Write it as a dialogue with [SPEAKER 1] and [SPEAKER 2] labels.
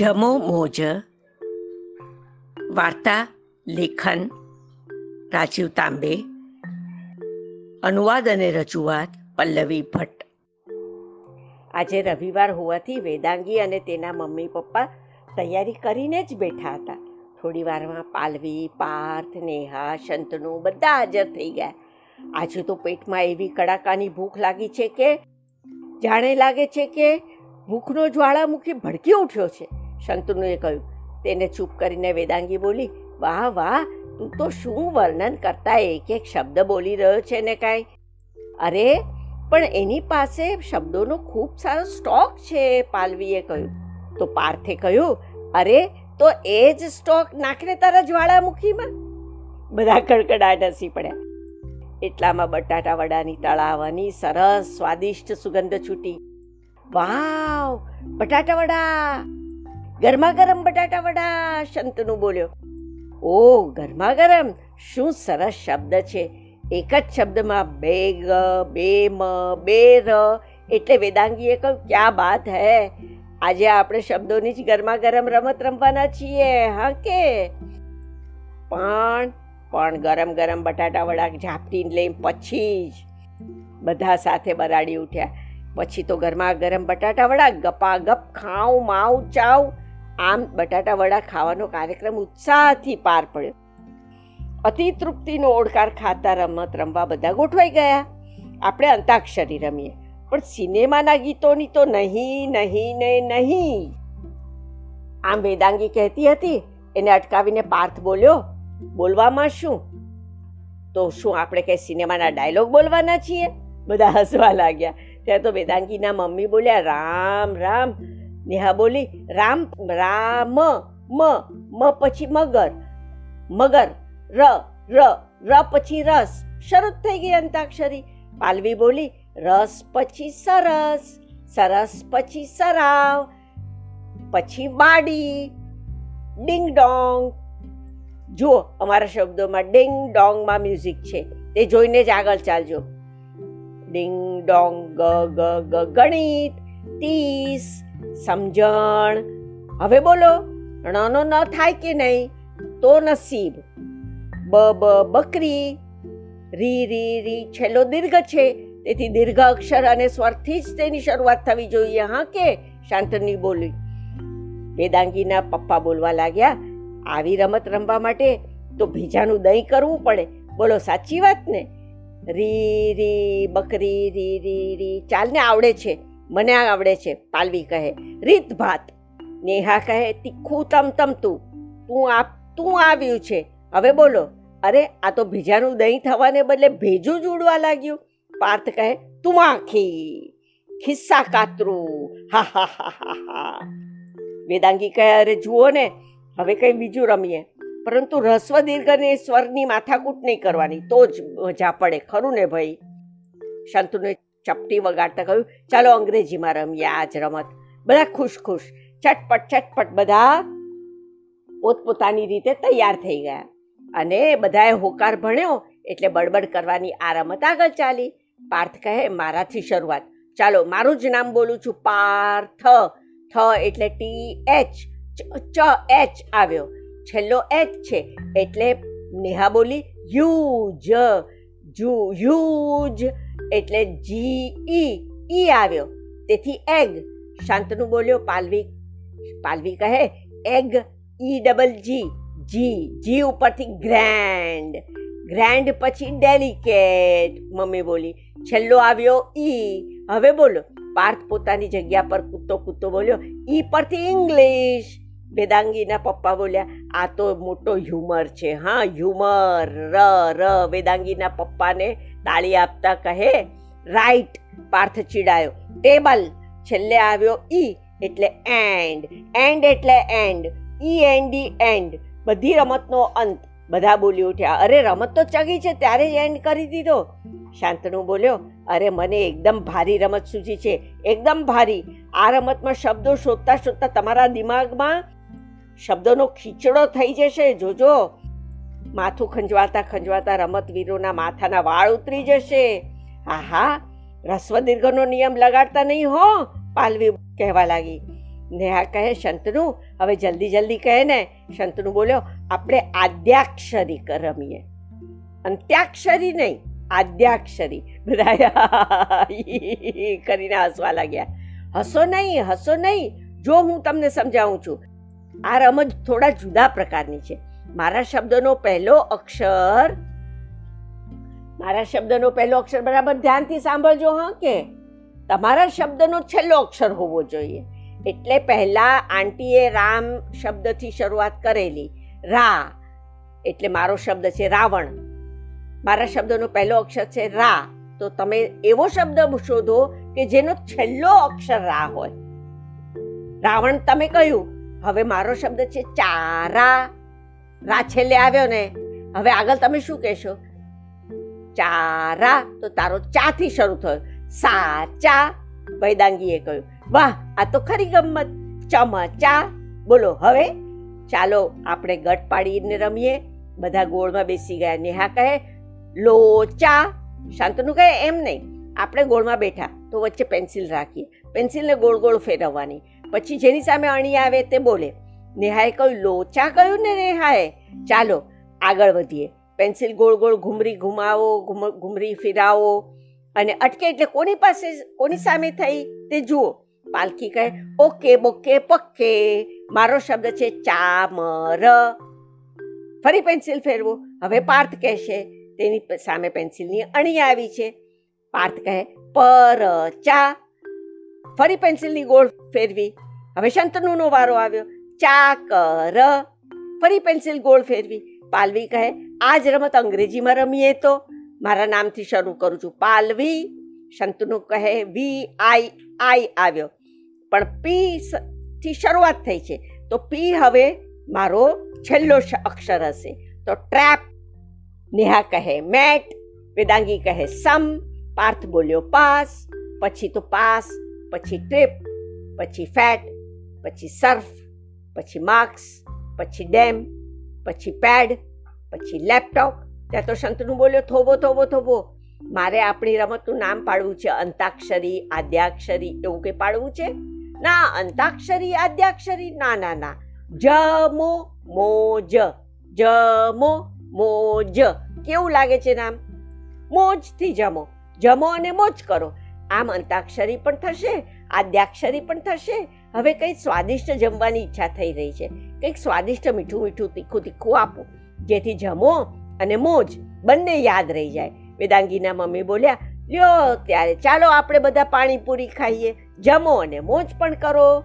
[SPEAKER 1] જમો મોજ. વાર્તા, લેખન, રાજીવ તાંબે. અનુવાદ અને રજૂઆત, પલ્લવી ભટ્ટ.
[SPEAKER 2] આજે રવિવાર હોવાથી વેદાંગી અને તેના મમ્મી પપ્પા તૈયારી કરીને જ બેઠા હતા. થોડી વારમાં પાલવી, પાર્થ, નેહા શંતનુ બધા હાજર થઈ ગયા. આજે તો પેટમાં એવી કડાકાની ભૂખ લાગી છે કે, જાણે લાગે છે કે, ભૂખનો જ્વાળામુખી ભડકી ઉઠ્યો છે. શંતનુએ કહ્યું. તેને ચૂપ કરીને વેદાંગી બોલી, વાહ વાહ, તું તો શું વર્ણન કરતા એક એક શબ્દ બોલી રહ્યો છે ને કાંઈ? અરે, પણ એની પાસે શબ્દોનો ખૂબ સારો સ્ટોક છે, પાલવીએ કહ્યું. તો પાર્થે કહ્યું, અરે, તો એ જ સ્ટોક નાખને તારા જ્વાળામુખીમાં? બધા કડકડાટ હસી પડ્યા. એટલામાં બટાટા વડાની તળાવની સરસ સ્વાદિષ્ટ સુગંધ છૂટી. વાવ, બટાટા વડા! ગરમા ગરમ બટાટા વડા શંતનુ બોલ્યો. ઓ ગરમા ગરમ શું સરસ શબ્દ છે. એક જ શબ્દમાં બે ગ, બે મ, બે ર, એટલે વેદાંગીએ કહ્યું, ક્યાં બાત હે? આજે આપણે શબ્દોની જ ગરમા ગરમ રમત રમવાના છીએ, હા કે? પણ પણ ગરમ ગરમ બટાટા વડા ઝાપટીને લઈને પછી જ. બધા સાથે બરાડી ઉઠ્યા. પછી તો ગરમા ગરમ બટાટા વડા ગપા ગપ ખાઉં, માઉ ચાવ આમ બટાટા વડા ખાવાનો કાર્યક્રમ ઉત્સાહથી પાર પડ્યો. અતિ તૃપ્તિનો ઓડકાર ખાતા રમત રમવા બધા ગોઠવાઈ ગયા. આપણે અંતાક્ષરી રમીએ, પણ સિનેમાના ગીતોની તો નહીં નહીં, ને નહીં. આમ વેદાંગી કહેતી હતી, એને અટકાવીને પાર્થ બોલ્યો, બોલવામાં શું? તો શું આપણે કંઈ સિનેમાના ડાયલોગ બોલવાના છીએ? બધા હસવા લાગ્યા. ત્યાં તો વેદાંગીના મમ્મી બોલ્યા, રામ રામ નેહા બોલી, રામ રામ, મ મ પછી મગર મગર, ર ર ર પછી રસ. શરૂ થઈ ગઈ અંતાક્ષરી. પાલવી બોલી, રસ પછી સરસ સરસ પછી સરાવ, પછી વાડી ડિંગ ડોંગ. જુઓ, અમારા શબ્દોમાં ડિંગ ડોંગમાં મ્યુઝિક છે. તે જોઈને જ આગળ ચાલજો. ડિંગ ડોંગ, ગ ગ ગ, ગણિત તીસ સમજણ. હવે બોલો ણનો ન થાય કે નહીં? તો નસીબ. બ બ, બકરી. રી રી રી, છેલ્લો દીર્ઘ છે. તેથી દીર્ઘ અક્ષર અને સ્વરથી જ તેની શરૂઆત થવી જોઈએ. હા કે? શાંતની બોલી. વેદાંગીના પપ્પા બોલવા લાગ્યા, આવી રમત રમવા માટે તો ભીજાનું દહીં કરવું પડે. બોલો, સાચી વાત ને રી રી, બકરી, રી રી રી, ચાલને આવડે છે. મને આવડે છે, પાલવી કહે. રીત ભાત. નેહા કહે, તીખું તમ તમ તું. તું આપ તું આવ્યું છે. હવે બોલો, અરે, આ તો ભીજાનું દહીં થવાને બદલે ભેજું જ ઉડવા લાગ્યું. પાર્થ કહે, તું આખી ખિસ્સા કાતરું. હા હા હા હા હા. વેદાંગી કહે, અરે, જુઓ ને, હવે કંઈ બીજું રમીએ. પરંતુ રસ્વ દીર્ઘને સ્વરની માથાકૂટ નહીં કરવાની, તો જ મજા પડે, ખરું ને ભાઈ? શાંતુને ચપટી વગાડતા કહ્યું, ચાલો અંગ્રેજીમાં રમીએ આજ રમત. બધા ખુશ ખુશ, ચટપટ ચટપટ બધા પોતપોતાની રીતે તૈયાર થઈ ગયા. અને બધાએ હોકાર ભણ્યો એટલે બડબડ કરવાની આ રમત આગળ ચાલી. પાર્થ કહે, મારાથી શરૂઆત. ચાલો, મારું જ નામ બોલું છું પાર્થ. થ એટલે ટી એચ, ચ એચ આવ્યો. છેલ્લો એચ છે, એટલે નેહા બોલી યુજ જુ યુજ એટલે જી ઈ ઈ આવ્યો. તેથી એગ શાંતનુ બોલ્યો પાલવી. પાલવી કહે એગ ઈ ડબલ જી જી જી ઉપરથી ગ્રેન્ડ ગ્રેન્ડ પછી ડેલિકેટ મમ્મી બોલી, છેલ્લો આવ્યો ઈ હવે બોલો, પાર્થ પોતાની જગ્યા પર કૂદતો કૂદતો બોલ્યો ઈ પરથી ઇંગ્લિશ વેદાંગીના પપ્પા બોલ્યા આ તો મોટો હ્યુમર છે, હા હ્યુમર ર ર, વેદાંગીના પપ્પાને તાળી આપતા કહે રાઈટ પાર્થ ચીડાયો. ટેબલ છેલ્લે આવ્યો ઈ એટલે એન્ડ એન્ડ એટલે એન્ડ ઈ એન્ડ ઈ એન્ડ બધી રમતનો અંત. બધા બોલી ઉઠ્યા, અરે, રમત તો ચગી છે, ત્યારે જ એન્ડ કરી દીધો. શાંતનુ બોલ્યો, અરે, મને એકદમ ભારી રમત સૂચી છે, એકદમ ભારી. આ રમતમાં શબ્દો શોધતા શોધતા તમારા દિમાગમાં શબ્દોનો ખીચડો થઈ જશે, જોજો. માથું ખંજવાતા ખંજવાતા રમતવીરોના માથાના વાળ ઉતરી જશે. આહા રસ્વ દીર્ઘનો નિયમ લગાડતા નહીં હો, પાલવી કહેવા લાગી. નેહા કહે, શંતનુ, હવે જલ્દી જલ્દી કહે ને. શંતનુ બોલ્યો, આપણે આદ્યાક્ષરી રમીએ અંત્યાક્ષરી નહીં, આદ્યાક્ષરી. બધા કરીને હસવા લાગ્યા. હસો નહીં હસો નહીં. જો હું તમને સમજાવું છું આ રમત થોડા જુદા પ્રકારની છે. મારા શબ્દનો પહેલો અક્ષર, મારા શબ્દનો પહેલો અક્ષર બરાબર ધ્યાનથી સાંભળજો, હા, કે તમારા શબ્દનો છેલ્લો અક્ષર હોવો જોઈએ. એટલે પહેલા આંટીએ રામ શબ્દથી શરૂઆત કરેલી. રા, એટલે મારો શબ્દ છે રાવણ. મારા શબ્દનો પહેલો અક્ષર છે રા. તો તમે એવો શબ્દ શોધો કે જેનો છેલ્લો અક્ષર રા હોય. રાવણ, તમે કહ્યું હવે મારો શબ્દ છે ચારા. રા છેલ્લે આવ્યો ને, હવે આગળ તમે શું કહેશો? ચારા. તો તારો ચા થી શરૂ થયો. સાચા, વૈદાંગીએ કહ્યું. વાહ, આ તો ખરી ગમત. ચમચા. બોલો, હવે ચાલો આપણે ગટ પાડીને રમીએ. બધા ગોળમાં બેસી ગયા. નેહા કહે, લોચા. શાંતનુ કહે, એમ નહીં. આપણે ગોળમાં બેઠા. તો વચ્ચે પેન્સિલ રાખીએ. પેન્સિલને ગોળ ગોળ ફેરવવાની. પછી જેની સામે અણી આવે તે બોલે, નેહાએ કહ્યું, લોચા કહ્યું ને નેહાએ? ચાલો, આગળ વધીએ. પેન્સિલ ગોળ ગોળ ઘુમરી ઘુમાવો, ઘુમ- ઘુમરી ફેરાવો. અને અટકે એટલે કોની પાસે, કોની સામે થઈ તે જુઓ. પાલખી કહે, ઓકે, બોકે, પક્કે. મારો શબ્દ છે ચામર. ફરી પેન્સિલ ફેરવો. હવે પાર્થ કહેશે, તેની સામે પેન્સિલની અણી આવી છે. પાર્થ કહે પર ચા ફરી પેન્સિલની ગોળ ફેરવી. હવે શંતનુનો વારો આવ્યો. ચા કર. ફરી પેન્સિલ ગોળ ફેરવી. પાલવી કહે આ જ રમત અંગ્રેજીમાં રમીએ તો. મારા નામથી શરૂ કરું છું. પાલવી. શંતનુ કહે, વી આઈ આઈ આવ્યો. પણ પી થી શરૂઆત થઈ છે. તો પી હવે મારો છેલ્લો અક્ષર હશે. તો ટ્રેપ. નેહા કહે, મેટ. વેદાંગી કહે, સમ. પાર્થ બોલ્યો, પાસ. પછી તો પાસ, પછી ટ્રીપ. પછી ફેટ પછી સર્ફ પછી માર્ક્સ પછી ડેમ પછી પેડ પછી લેપટોપ ત્યાં તો શંતનુ બોલ્યો, થોભો થોભો થોભો. મારે આપણી રમતનું નામ પાડવું છે, અંતાક્ષરી, આદ્યાક્ષરી, એવું કંઈ પાડવું છે? ના, અંતાક્ષરી, આદ્યાક્ષરી, ના ના ના. જમો મોજ. જમો મોજ. કેવું લાગે છે નામ? મોજથી જમો. જમો અને મોજ કરો. આમ અંતાક્ષરી પણ થશે આદ્યાક્ષરી પણ થશે. હવે કંઈક સ્વાદિષ્ટ જમવાની ઈચ્છા થઈ રહી છે. કંઈક સ્વાદિષ્ટ મીઠું મીઠું તીખું તીખું આપો. જેથી જમો અને મોજ બંને યાદ રહી જાય. વેદાંગીના મમ્મી બોલ્યા, લ્યો, ત્યારે ચાલો આપણે બધા પાણીપુરી ખાઈએ. જમો અને મોજ પણ કરો.